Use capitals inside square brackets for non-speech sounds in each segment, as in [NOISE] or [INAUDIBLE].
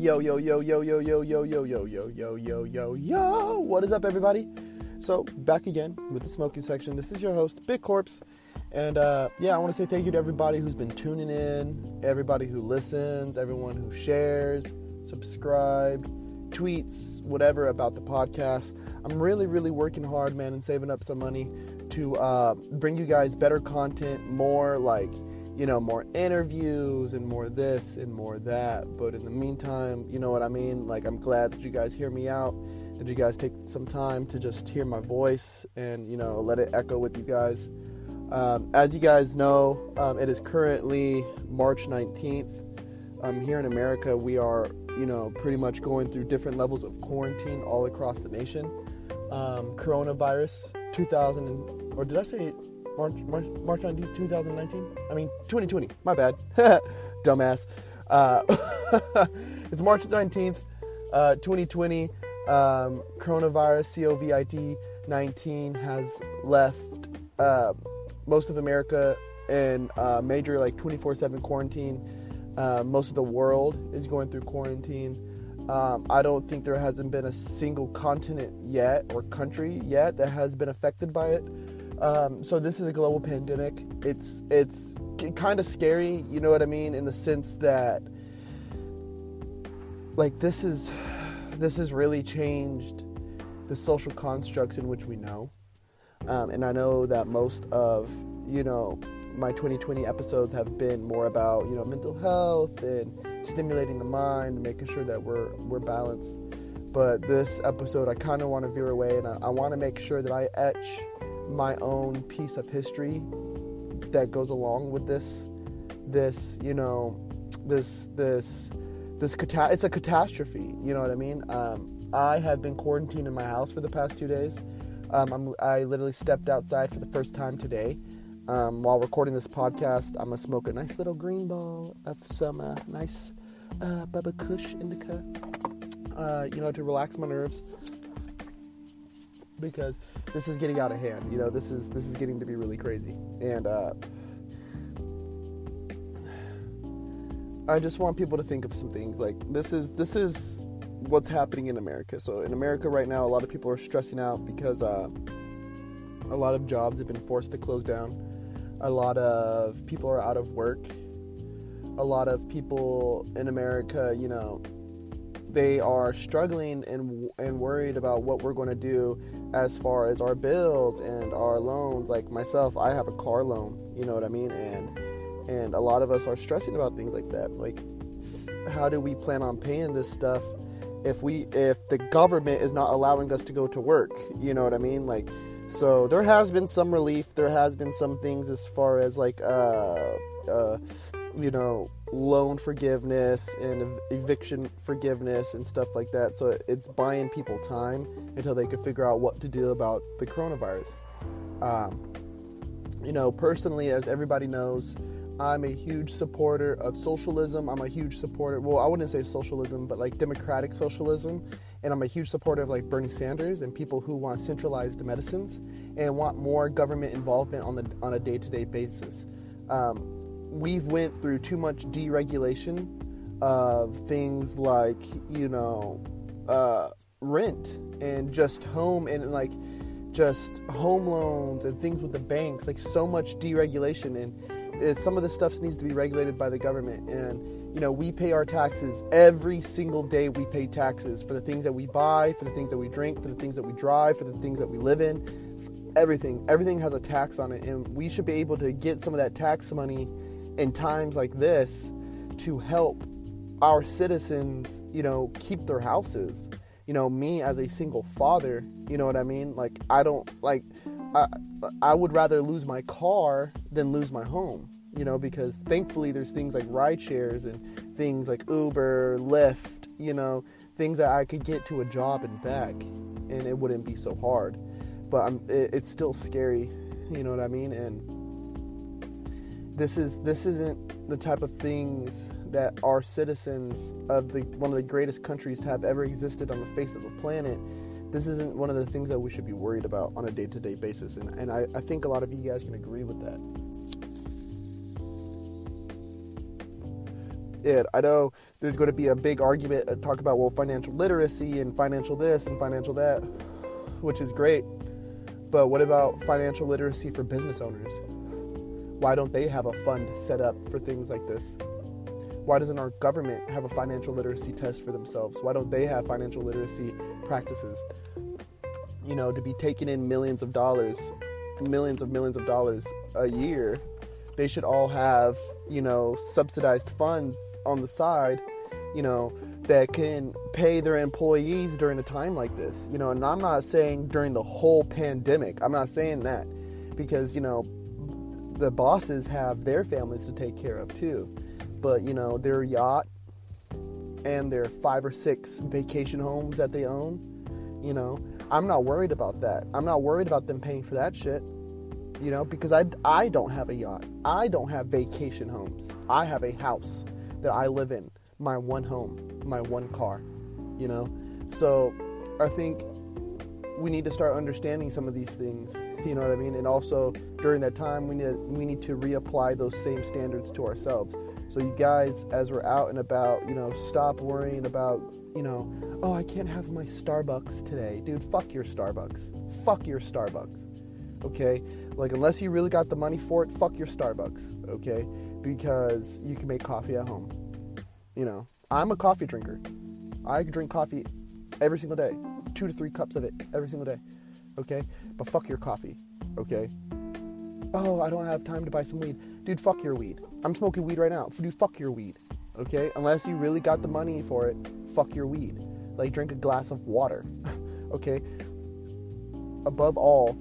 Yo, yo, yo, yo, yo, yo, yo, yo, yo, yo, yo, yo, yo, yo. What is up, everybody? So, back again with the smoking section. This is your host, Big Corpse. And uh, yeah, I want to say thank you to everybody who's been tuning in, everybody who listens, everyone who shares, subscribed, tweets, whatever about the podcast. I'm really, really working hard, man, and saving up some money to uh, bring you guys better content, more like you know, more interviews and more this and more that. But in the meantime, you know what I mean? Like, I'm glad that you guys hear me out, that you guys take some time to just hear my voice and, you know, let it echo with you guys. Um, as you guys know, um, it is currently March 19th. Um, here in America, we are, you know, pretty much going through different levels of quarantine all across the nation. Um, coronavirus 2000, or did I say March, March, March 19, 2019? I mean, 2020. My bad. [LAUGHS] Dumbass. Uh, [LAUGHS] it's March 19th, uh, 2020. Um, coronavirus, COVID 19, has left uh, most of America in uh, major, like 24 7 quarantine. Uh, most of the world is going through quarantine. Um, I don't think there hasn't been a single continent yet or country yet that has been affected by it. Um, so this is a global pandemic. It's it's kind of scary, you know what I mean, in the sense that like this is this has really changed the social constructs in which we know. Um, and I know that most of you know my 2020 episodes have been more about you know mental health and stimulating the mind, making sure that we're we're balanced. But this episode, I kind of want to veer away, and I, I want to make sure that I etch my own piece of history that goes along with this this you know this this this cata- it's a catastrophe you know what i mean? Um, i have been quarantined in my house for the past two days. Um, i literally stepped outside for the first time today. Um, while recording this podcast i'm gonna smoke a nice little green ball of some uh, nice uh, bubba kush indica uh, you know to relax my nerves because this is getting out of hand. You know, this is this is getting to be really crazy, and uh, I just want people to think of some things like this is this is what's happening in America. So in America right now, a lot of people are stressing out because uh, a lot of jobs have been forced to close down. A lot of people are out of work. A lot of people in America, you know, they are struggling and and worried about what we're going to do as far as our bills and our loans. Like myself i have a car loan you know what i mean? And and a lot of us are stressing about things like that. Like how do we plan on paying this stuff if we if the government is not allowing us to go to work? You know what i mean? Like so there has been some relief. There has been some things as far as like uh uh you know loan forgiveness and eviction forgiveness and stuff like that. So it's buying people time until they can figure out what to do about the coronavirus. Um, you know, personally, as everybody knows, I'm a huge supporter of socialism. I'm a huge supporter, well, I wouldn't say socialism, but like democratic socialism. And I'm a huge supporter of like Bernie Sanders and people who want centralized medicines and want more government involvement on the on a day-to-day basis. Um, we've went through too much deregulation of things like you know uh, rent and just home and like just home loans and things with the banks like so much deregulation and it, some of this stuff needs to be regulated by the government. And you know we pay our taxes every single day. We pay taxes for the things that we buy for the things that we drink for the things that we drive for the things that we live in. Everything everything has a tax on it. And we should be able to get some of that tax money in times like this to help our citizens, you know, keep their houses. You know, me as a single father, you know what I mean? Like, I don't, like, I, I would rather lose my car than lose my home, you know, because thankfully there's things like ride shares and things like Uber, Lyft, you know, things that I could get to a job and back and it wouldn't be so hard. But I'm, it, it's still scary, you know what I mean? And, this is this isn't the type of things that our citizens of the one of the greatest countries to have ever existed on the face of the planet this isn't one of the things that we should be worried about on a day-to-day basis and, and I, I think a lot of you guys can agree with that And I know there's going to be a big argument and talk about well financial literacy and financial this and financial that, which is great. But what about financial literacy for business owners? Why don't they have a fund set up for things like this? Why doesn't our government have a financial literacy test for themselves? Why don't they have financial literacy practices? You know, to be taking in millions of dollars, millions of millions of dollars a year, they should all have, you know, subsidized funds on the side, you know, that can pay their employees during a time like this. You know, and I'm not saying during the whole pandemic. I'm not saying that because, you know, the bosses have their families to take care of too. But, you know, their yacht and their five or six vacation homes that they own, you know, I'm not worried about that. I'm not worried about them paying for that shit. You know, because I, I don't have a yacht. I don't have vacation homes. I have a house that I live in, my one home, my one car, you know? So I think we need to start understanding some of these things. You know what I mean? And also during that time, we need we need to reapply those same standards to ourselves. So you guys, as we're out and about, you know, stop worrying about, you know, oh, I can't have my Starbucks today, dude. Fuck your Starbucks. Fuck your Starbucks. Okay, like unless you really got the money for it, fuck your Starbucks. Okay, because you can make coffee at home. You know, I'm a coffee drinker. I drink coffee every single day two to three cups of it every single day. Okay? But fuck your coffee. Okay? Oh, I don't have time to buy some weed. Dude, fuck your weed. I'm smoking weed right now. Dude, fuck your weed. Okay? Unless you really got the money for it, fuck your weed. Like, drink a glass of water. [LAUGHS] okay? Above all,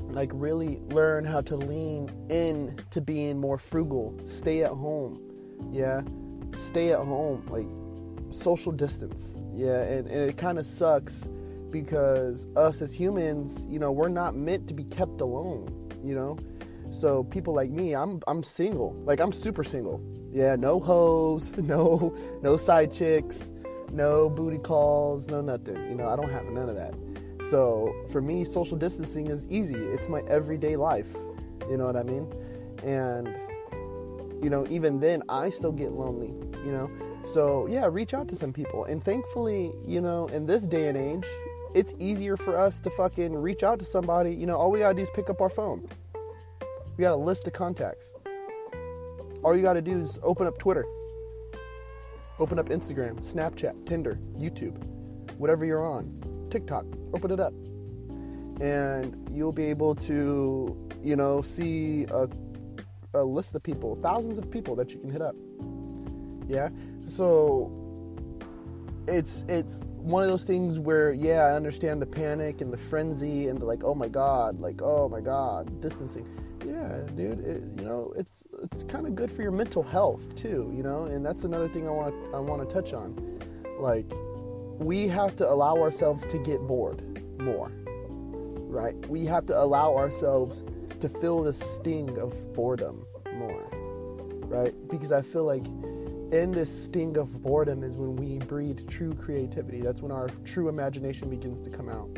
like, really learn how to lean in to being more frugal. Stay at home. Yeah? Stay at home. Like, social distance yeah, and, and it kind of sucks because us as humans, you know, we're not meant to be kept alone, you know? So people like me, I'm I'm single. Like I'm super single. Yeah, no hoes, [LAUGHS] no no side chicks, no booty calls, no nothing. You know, I don't have none of that. So for me, social distancing is easy. It's my everyday life. You know what I mean? And you know, even then I still get lonely, you know. So, yeah, reach out to some people. And thankfully, you know, in this day and age, it's easier for us to fucking reach out to somebody. You know, all we gotta do is pick up our phone. We got a list of contacts. All you gotta do is open up Twitter, open up Instagram, Snapchat, Tinder, YouTube, whatever you're on, TikTok, open it up. And you'll be able to, you know, see a, a list of people, thousands of people that you can hit up. Yeah. So it's it's one of those things where yeah, I understand the panic and the frenzy and the like, oh my god, like oh my god, distancing. Yeah, dude, it, you know it's it's kind of good for your mental health too, you know, and that's another thing I want I want to touch on. Like, we have to allow ourselves to get bored more, right? We have to allow ourselves to feel the sting of boredom more, right? Because I feel like in this sting of boredom is when we breed true creativity. That's when our true imagination begins to come out.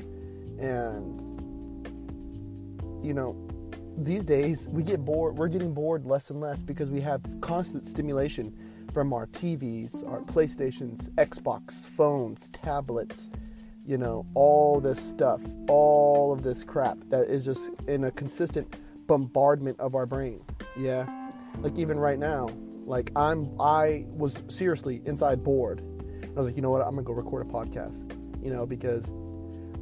And, you know, these days we get bored, we're getting bored less and less because we have constant stimulation from our TVs, our PlayStations, Xbox, phones, tablets, you know, all this stuff, all of this crap that is just in a consistent bombardment of our brain. Yeah. Like even right now, like I'm, I was seriously inside bored. I was like, you know what? I'm gonna go record a podcast. You know, because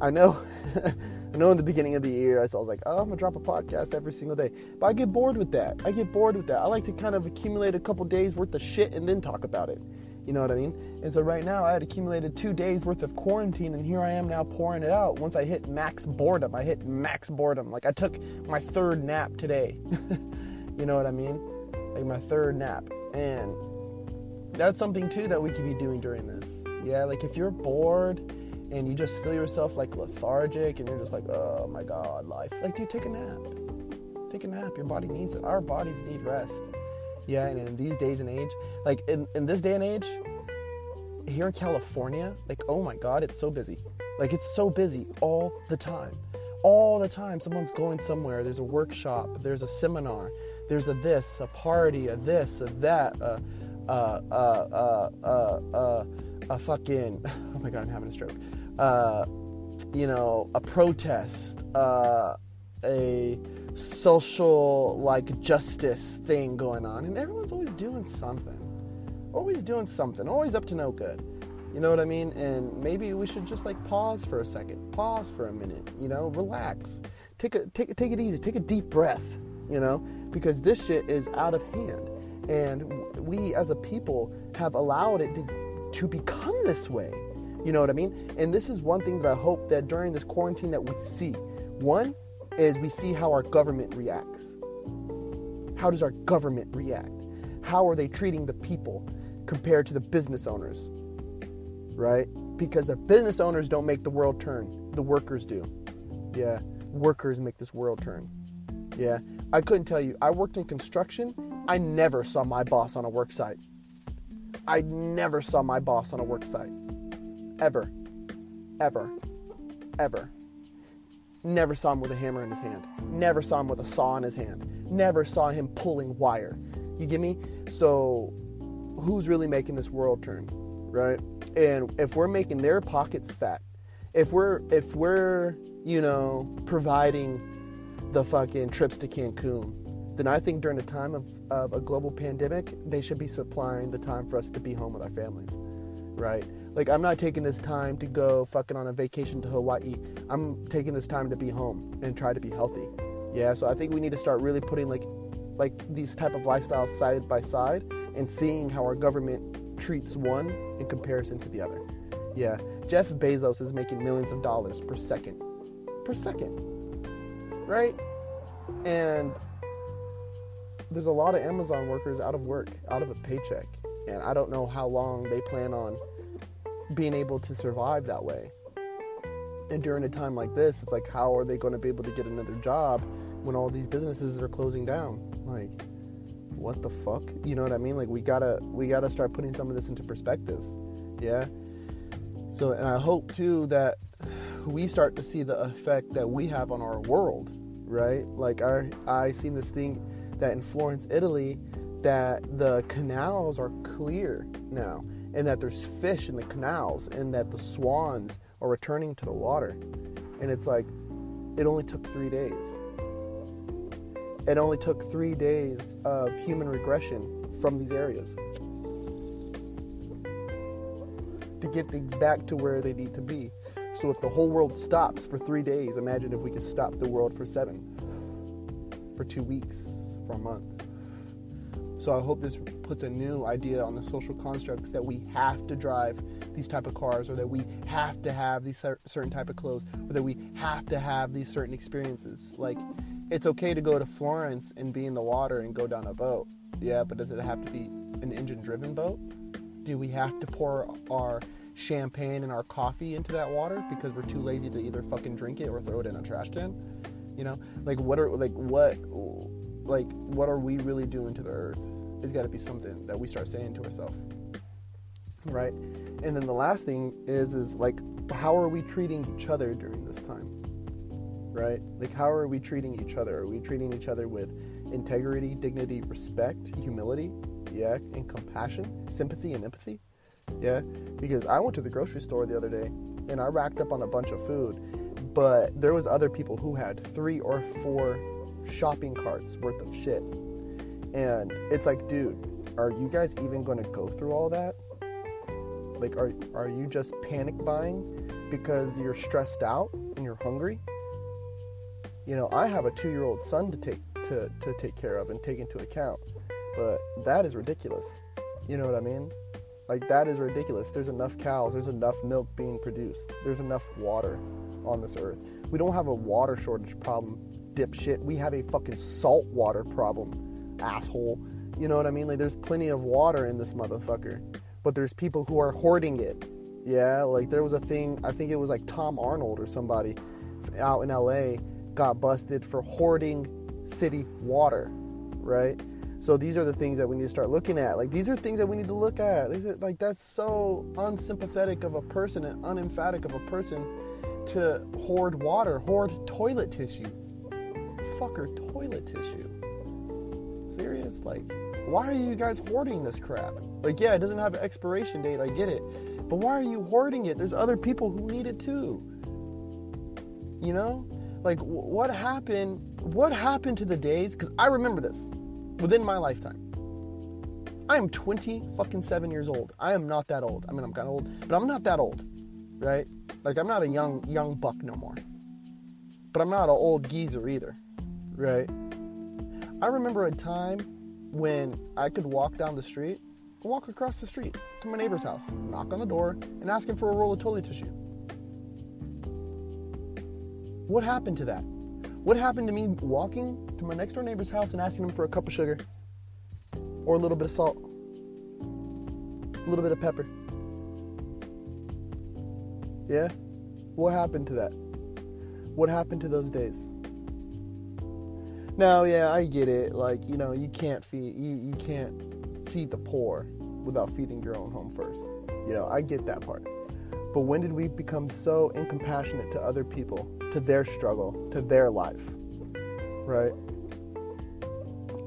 I know, [LAUGHS] I know in the beginning of the year, I was like, oh, I'm gonna drop a podcast every single day. But I get bored with that. I get bored with that. I like to kind of accumulate a couple days worth of shit and then talk about it. You know what I mean? And so right now, I had accumulated two days worth of quarantine, and here I am now pouring it out. Once I hit max boredom, I hit max boredom. Like I took my third nap today. [LAUGHS] you know what I mean? Like my third nap. And that's something too that we could be doing during this. Yeah, like if you're bored and you just feel yourself like lethargic and you're just like, oh my god, life. Like, dude, take a nap. Take a nap. Your body needs it. Our bodies need rest. Yeah, and in these days and age, like in, in this day and age, here in California, like, oh my god, it's so busy. Like, it's so busy all the time. All the time. Someone's going somewhere. There's a workshop, there's a seminar, there's a this, a party, a this, a that, a, uh, uh, uh, uh, a fucking, [LAUGHS] oh my god, I'm having a stroke. Uh, you know, a protest, uh, a social like justice thing going on, and everyone's always doing something, always doing something, always up to no good. You know what I mean? And maybe we should just like pause for a second, pause for a minute. You know, relax, take a take take it easy, take a deep breath. You know, because this shit is out of hand, and we as a people have allowed it to to become this way. You know what I mean? And this is one thing that I hope that during this quarantine that we see. One is we see how our government reacts. How does our government react? How are they treating the people compared to the business owners? Right? Because the business owners don't make the world turn, the workers do. Yeah, workers make this world turn. Yeah, I couldn't tell you. I worked in construction. I never saw my boss on a work site. I never saw my boss on a work site. Ever. Ever. Ever. Never saw him with a hammer in his hand. Never saw him with a saw in his hand. Never saw him pulling wire. You get me? So, who's really making this world turn, right? And if we're making their pockets fat, if we're if we're you know providing the fucking trips to Cancun, then I think during a time of, of a global pandemic, they should be supplying the time for us to be home with our families, right? Like, I'm not taking this time to go fucking on a vacation to Hawaii. I'm taking this time to be home and try to be healthy. Yeah, so I think we need to start really putting like, like these type of lifestyles side by side and seeing how our government treats one in comparison to the other. Yeah, Jeff Bezos is making millions of dollars per second, per second, right? And there's a lot of Amazon workers out of work, out of a paycheck, and I don't know how long they plan on being able to survive that way. And during a time like this, it's like, how are they going to be able to get another job when all these businesses are closing down? Like, what the fuck? You know what I mean? Like, we gotta we gotta start putting some of this into perspective. Yeah. So, and I hope too that we start to see the effect that we have on our world, right? Like, I I seen this thing that in Florence, Italy, that the canals are clear now and that there's fish in the canals and that the swans are returning to the water. And it's like, it only took three days. It only took three days of human regression from these areas to get things back to where they need to be. So if the whole world stops for three days, imagine if we could stop the world for seven, for two weeks, for a month. So I hope this puts a new idea on the social constructs that we have to drive these type of cars or that we have to have these certain type of clothes or that we have to have these certain experiences. Like it's okay to go to Florence and be in the water and go down a boat. Yeah, but does it have to be an engine driven boat? Do we have to pour our champagne and our coffee into that water because we're too lazy to either fucking drink it or throw it in a trash can? You know? Like what are like what like what are we really doing to the earth? It's got to be something that we start saying to ourselves, right? And then the last thing is is like how are we treating each other during this time? Right? Like how are we treating each other? Are we treating each other with integrity, dignity, respect, humility, yeah, and compassion, sympathy and empathy? Yeah, because I went to the grocery store the other day and I racked up on a bunch of food, but there was other people who had 3 or 4 shopping carts worth of shit. And it's like, dude, are you guys even going to go through all that? Like, are, are you just panic buying because you're stressed out and you're hungry? You know, I have a two year old son to take, to, to take care of and take into account, but that is ridiculous. You know what I mean? Like, that is ridiculous. There's enough cows, there's enough milk being produced, there's enough water on this earth. We don't have a water shortage problem dipshit. We have a fucking salt water problem, asshole. You know what I mean? Like, there's plenty of water in this motherfucker, but there's people who are hoarding it. Yeah, like there was a thing. I think it was like Tom Arnold or somebody out in LA got busted for hoarding city water, right? So these are the things that we need to start looking at. Like these are things that we need to look at. These are like that's so unsympathetic of a person and unemphatic of a person to hoard water, hoard toilet tissue fucker toilet tissue. Serious? Like, why are you guys hoarding this crap? Like, yeah, it doesn't have an expiration date, I get it. But why are you hoarding it? There's other people who need it too. You know? Like, what happened? What happened to the days? Because I remember this within my lifetime. I am 20 fucking seven years old. I am not that old. I mean, I'm kind of old, but I'm not that old, right? Like, I'm not a young young buck no more. But I'm not an old geezer either, right? I remember a time when I could walk down the street, walk across the street to my neighbor's house, knock on the door, and ask him for a roll of toilet tissue. What happened to that? What happened to me walking to my next door neighbor's house and asking him for a cup of sugar? or a little bit of salt, a little bit of pepper. Yeah? What happened to that? What happened to those days? Now, yeah, I get it. Like, you know, you can't feed you, you can't feed the poor without feeding your own home first. You know, I get that part. But when did we become so incompassionate to other people, to their struggle, to their life? Right?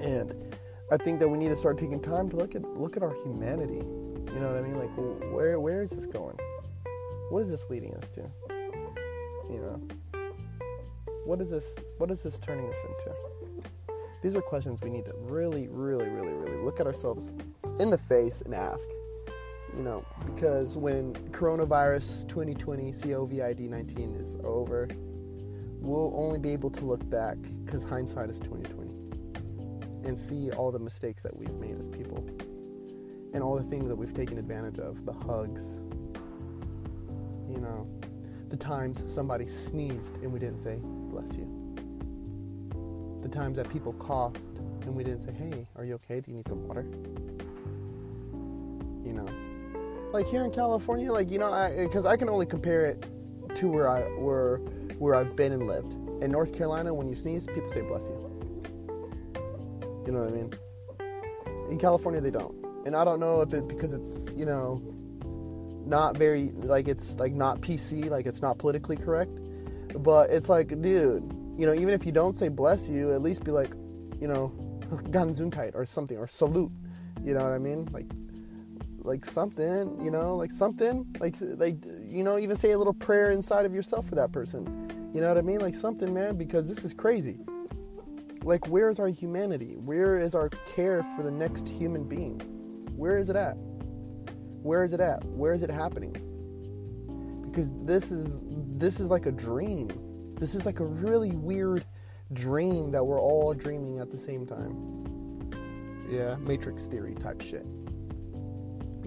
And I think that we need to start taking time to look at look at our humanity. You know what I mean? Like, where where is this going? What is this leading us to? You know, what is this? What is this turning us into? These are questions we need to really, really, really, really look at ourselves in the face and ask. You know, because when coronavirus 2020 COVID 19 is over, we'll only be able to look back because hindsight is 2020 and see all the mistakes that we've made as people and all the things that we've taken advantage of the hugs, you know, the times somebody sneezed and we didn't say, bless you. The times that people coughed and we didn't say, hey, are you okay? Do you need some water? You know, like here in California, like, you know, i because I, can only compare it to where I where where I've been and lived. In North Carolina, when you sneeze, people say bless you. You know what I mean? In California, they don't, and I don't know if it because it's you know not very like it's like not PC, like it's not politically correct, but it's like, dude, you know, even if you don't say bless you, at least be like, you know, [LAUGHS] Ganzunkeit or something or salute. You know what I mean? Like like something, you know, like something, like like you know, even say a little prayer inside of yourself for that person. You know what I mean? Like something, man, because this is crazy. Like, where is our humanity? Where is our care for the next human being? Where is it at? Where is it at? Where is it happening? Because this is this is like a dream. This is like a really weird dream that we're all dreaming at the same time. Yeah, matrix theory type shit.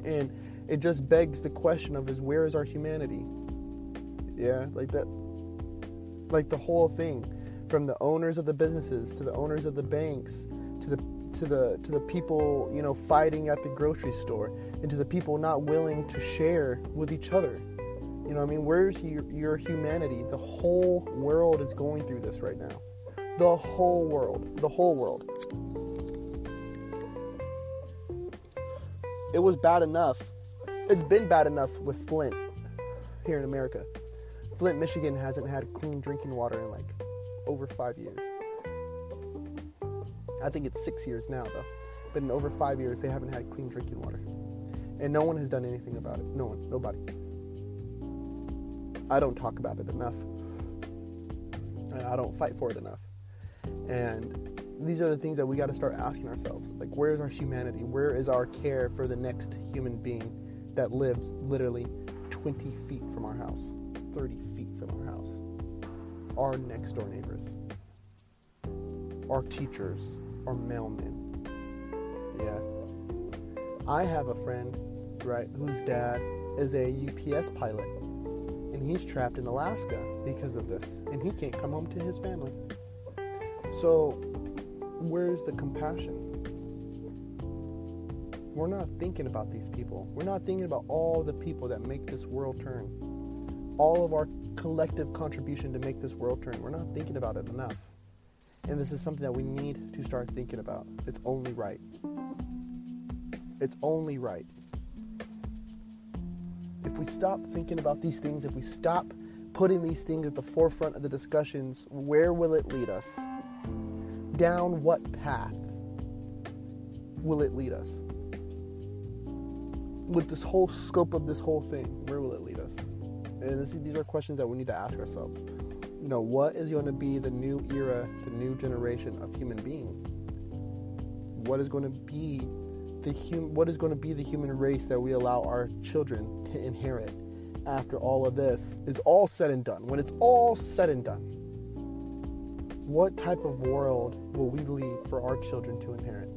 And it just begs the question of is where is our humanity? Yeah, like that like the whole thing from the owners of the businesses to the owners of the banks to the to the to the people you know fighting at the grocery store and to the people not willing to share with each other. You know i mean? Where's your, your humanity? The whole world is going through this right now. The whole world the whole world it was bad enough it's been bad enough with flint here in america flint michigan hasn't had clean drinking water in like over five years. I think it's six years now, though. But in over five years, they haven't had clean drinking water. And no one has done anything about it. No one, nobody. I don't talk about it enough. I don't fight for it enough. And these are the things that we got to start asking ourselves. Like, where is our humanity? Where is our care for the next human being that lives literally 20 feet from our house, 30 feet from our house? our next door neighbors, our teachers, our mailmen. Yeah. I have a friend, right, whose dad is a UPS pilot, and he's trapped in Alaska because of this, and he can't come home to his family. So, where's the compassion? We're not thinking about these people. We're not thinking about all the people that make this world turn. All of our collective contribution to make this world turn. We're not thinking about it enough. And this is something that we need to start thinking about. It's only right. It's only right. If we stop thinking about these things, if we stop putting these things at the forefront of the discussions, where will it lead us? Down what path? will it lead us? With this whole scope of this whole thing, where will it lead us? And this, these are questions that we need to ask ourselves. You know, what is going to be the new era, the new generation of human being? What is going to be the hum- what is going to be the human race that we allow our children to inherit after all of this is all said and done? When it's all said and done, what type of world will we leave for our children to inherit?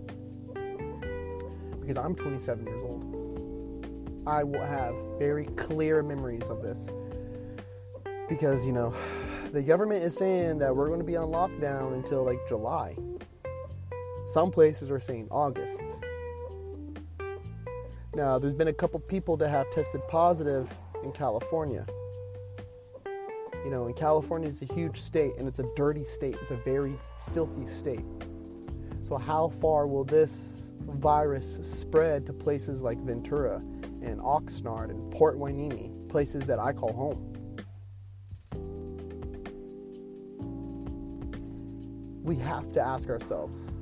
Because I'm 27 years old. I will have very clear memories of this. Because, you know, the government is saying that we're going to be on lockdown until like July. Some places are saying August. Now, there's been a couple people that have tested positive in California. You know, and California is a huge state and it's a dirty state. It's a very filthy state. So, how far will this virus spread to places like Ventura and Oxnard and Port Hueneme, places that I call home? We have to ask ourselves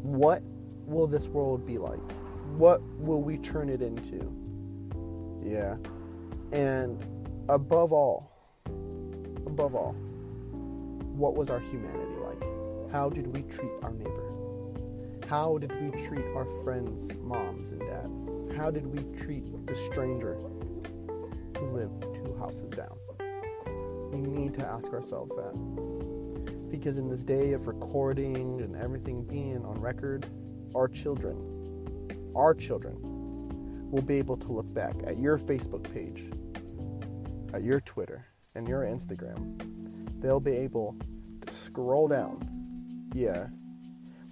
what will this world be like? What will we turn it into? Yeah. And above all, above all, what was our humanity like? How did we treat our neighbor? How did we treat our friends' moms and dads? How did we treat the stranger who lived two houses down? We need to ask ourselves that. Because in this day of recording and everything being on record, our children, our children, will be able to look back at your Facebook page, at your Twitter, and your Instagram. They'll be able to scroll down. Yeah.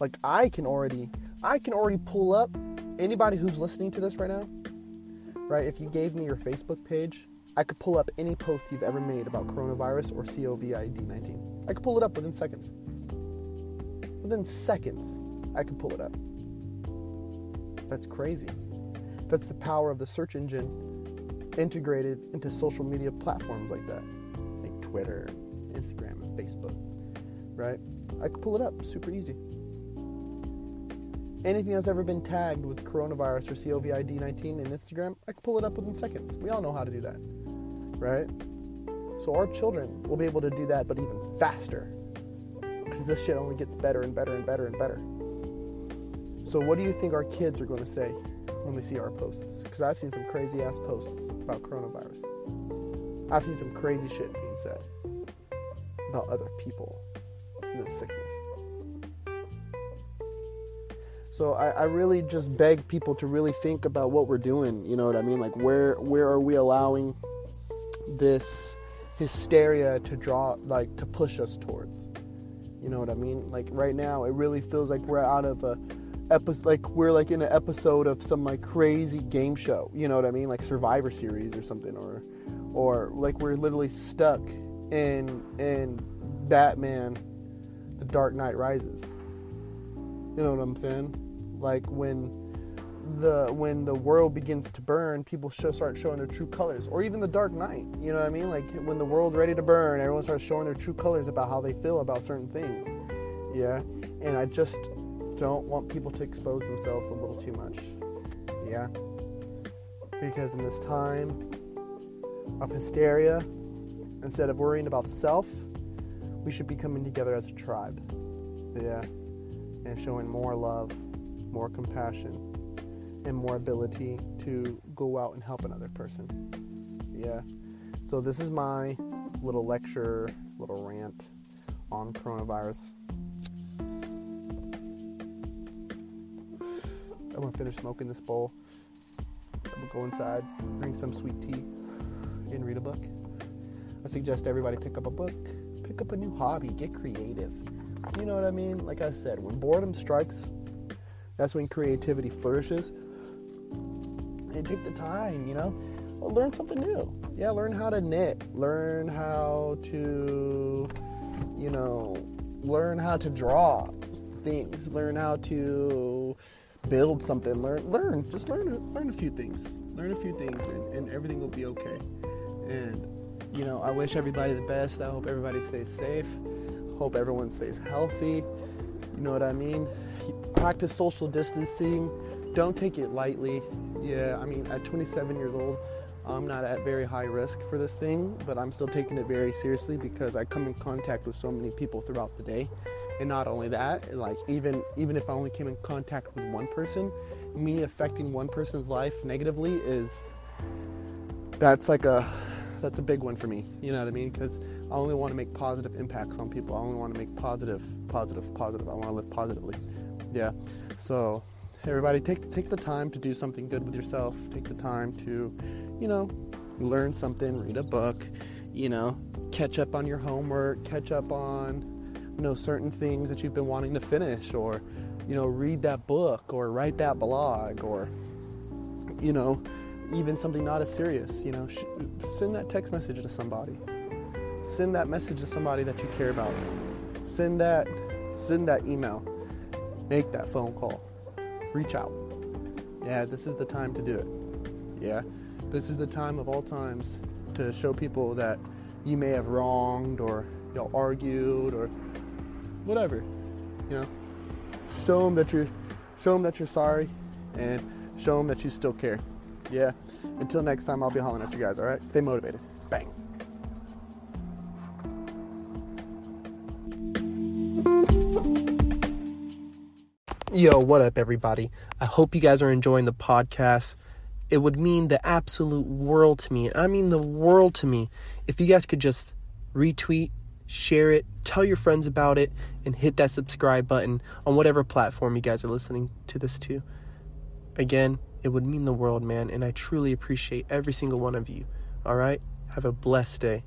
Like I can already I can already pull up anybody who's listening to this right now. Right? If you gave me your Facebook page, I could pull up any post you've ever made about coronavirus or COVID 19. I could pull it up within seconds. Within seconds, I could pull it up. That's crazy. That's the power of the search engine integrated into social media platforms like that, Twitter, Instagram, and Facebook. Right? I could pull it up super easy. Anything that's ever been tagged with coronavirus or COVID 19 in Instagram, I could pull it up within seconds. We all know how to do that. Right? So our children will be able to do that, but even faster. Because this shit only gets better and better and better and better. So, what do you think our kids are going to say when they see our posts? Because I've seen some crazy ass posts about coronavirus. I've seen some crazy shit being said about other people in this sickness. So I, I, really just beg people to really think about what we're doing. You know what I mean? Like where where are we allowing this hysteria to draw like to push us towards? You know what I mean? Like right now, it really feels like we're out of a episode like we're like in an episode of some like crazy game show you know what i mean like survivor series or something or or like we're literally stuck in in batman the dark knight rises you know what i'm saying like when the when the world begins to burn people show, start showing their true colors or even the dark knight you know what i mean like when the world's ready to burn everyone starts showing their true colors about how they feel about certain things yeah and i just don't want people to expose themselves a little too much. Yeah? Because in this time of hysteria, instead of worrying about self, we should be coming together as a tribe. Yeah? And showing more love, more compassion, and more ability to go out and help another person. Yeah? So, this is my little lecture, little rant on coronavirus. I'm gonna finish smoking this bowl. I'm gonna go inside, drink some sweet tea, and read a book. I suggest everybody pick up a book, pick up a new hobby, get creative. You know what I mean? Like I said, when boredom strikes, that's when creativity flourishes. And take the time, you know, learn something new. Yeah, learn how to knit, learn how to, you know, learn how to draw things, learn how to build something, learn, learn, just learn, learn a few things, learn a few things, and, and everything will be okay. And you know, I wish everybody the best. I hope everybody stays safe. Hope everyone stays healthy. You know what I mean? Practice social distancing. Don't take it lightly. Yeah, I mean, at 27 years old, I'm not at very high risk for this thing, but I'm still taking it very seriously because I come in contact with so many people throughout the day. And not only that, like even even if I only came in contact with one person, me affecting one person's life negatively is that's like a that's a big one for me. You know what I mean? Because I only want to make positive impacts on people. I only want to make positive, positive, positive. I want to live positively. Yeah. So everybody, take take the time to do something good with yourself. Take the time to, you know, learn something, read a book, you know, catch up on your homework, catch up on, you know, certain things that you've been wanting to finish, or, you know, read that book, or write that blog, or, you know, even something not as serious. You know, send that text message to somebody send that message to somebody that you care about. Send that send that email. Make that phone call. Reach out. Yeah, this is the time to do it. Yeah. This is the time of all times to show people that you may have wronged or you know argued or whatever. You know. Show them that you're show them that you're sorry and show them that you still care. Yeah. Until next time, I'll be hollering at you guys, all right? Stay motivated. Bang. Yo, what up, everybody? I hope you guys are enjoying the podcast. It would mean the absolute world to me. and I mean, the world to me if you guys could just retweet, share it, tell your friends about it, and hit that subscribe button on whatever platform you guys are listening to this to. Again, it would mean the world, man, and I truly appreciate every single one of you. All right? Have a blessed day.